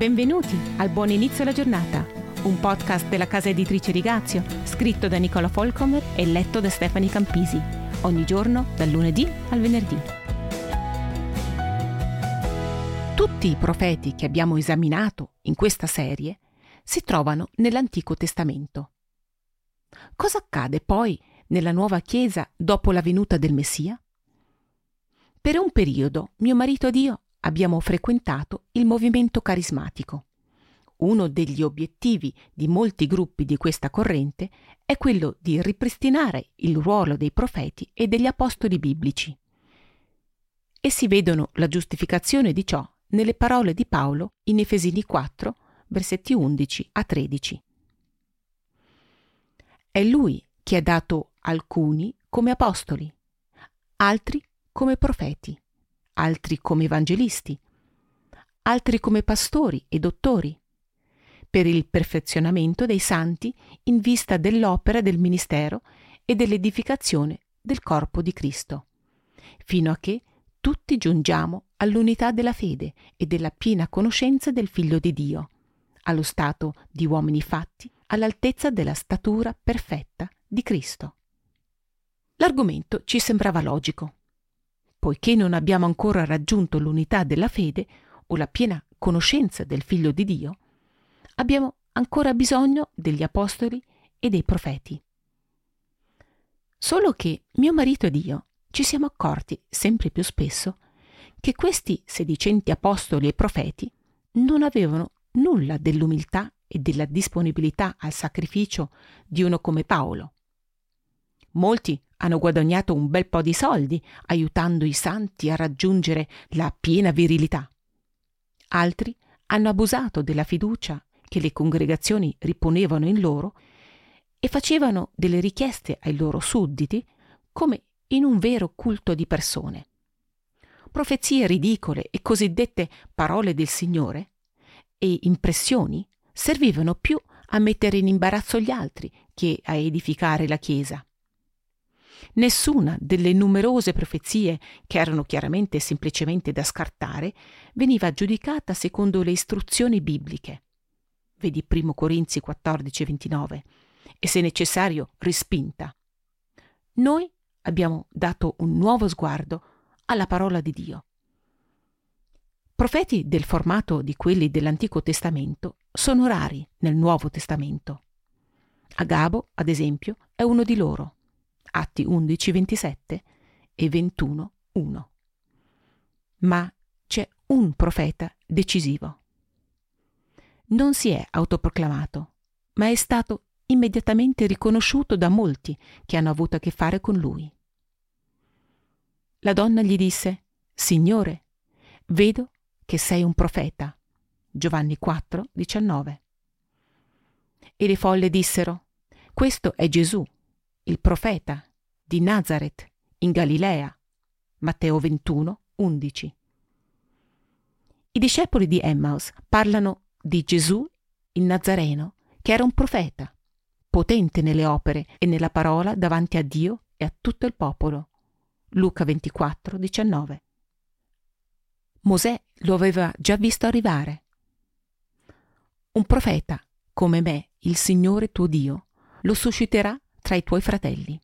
Benvenuti al Buon Inizio alla Giornata, un podcast della casa editrice Rigazio, scritto da Nicola Folcomer e letto da Stefani Campisi, ogni giorno dal lunedì al venerdì. Tutti i profeti che abbiamo esaminato in questa serie si trovano nell'Antico Testamento. Cosa accade poi nella nuova Chiesa dopo la venuta del Messia? Per un periodo mio marito ed io abbiamo frequentato il movimento carismatico. Uno degli obiettivi di molti gruppi di questa corrente è quello di ripristinare il ruolo dei profeti e degli apostoli biblici. Essi vedono la giustificazione di ciò nelle parole di Paolo in Efesini 4, versetti 11 a 13. È lui che ha dato alcuni come apostoli, altri come profeti, altri come evangelisti, altri come pastori e dottori, per il perfezionamento dei santi in vista dell'opera del ministero e dell'edificazione del corpo di Cristo, fino a che tutti giungiamo all'unità della fede e della piena conoscenza del Figlio di Dio, allo stato di uomini fatti all'altezza della statura perfetta di Cristo. L'argomento ci sembrava logico poiché non abbiamo ancora raggiunto l'unità della fede o la piena conoscenza del Figlio di Dio, abbiamo ancora bisogno degli apostoli e dei profeti. Solo che mio marito ed io ci siamo accorti sempre più spesso che questi sedicenti apostoli e profeti non avevano nulla dell'umiltà e della disponibilità al sacrificio di uno come Paolo. Molti hanno guadagnato un bel po' di soldi aiutando i santi a raggiungere la piena virilità. Altri hanno abusato della fiducia che le congregazioni riponevano in loro e facevano delle richieste ai loro sudditi come in un vero culto di persone. Profezie ridicole e cosiddette parole del Signore e impressioni servivano più a mettere in imbarazzo gli altri che a edificare la Chiesa. Nessuna delle numerose profezie, che erano chiaramente e semplicemente da scartare, veniva giudicata secondo le istruzioni bibliche. Vedi 1 Corinzi 14 29 e se necessario rispinta. Noi abbiamo dato un nuovo sguardo alla parola di Dio. Profeti del formato di quelli dell'Antico Testamento sono rari nel Nuovo Testamento. Agabo, ad esempio, è uno di loro. Atti 11, 27 e 21, 1. Ma c'è un profeta decisivo. Non si è autoproclamato, ma è stato immediatamente riconosciuto da molti che hanno avuto a che fare con lui. La donna gli disse, Signore, vedo che sei un profeta. Giovanni 4, 19. E le folle dissero, Questo è Gesù, il profeta di Nazareth in Galilea. Matteo 21, 11. I discepoli di Emmaus parlano di Gesù, il Nazareno, che era un profeta, potente nelle opere e nella parola davanti a Dio e a tutto il popolo. Luca 24, 19. Mosè lo aveva già visto arrivare. Un profeta, come me, il Signore tuo Dio, lo susciterà tra i tuoi fratelli.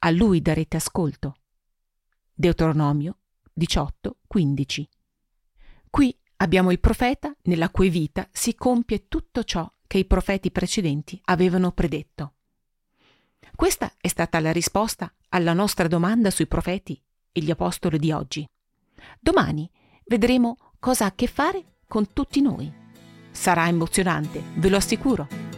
A lui darete ascolto. Deuteronomio 18, 15. Qui abbiamo il profeta nella cui vita si compie tutto ciò che i profeti precedenti avevano predetto. Questa è stata la risposta alla nostra domanda sui profeti e gli apostoli di oggi. Domani vedremo cosa ha a che fare con tutti noi. Sarà emozionante, ve lo assicuro.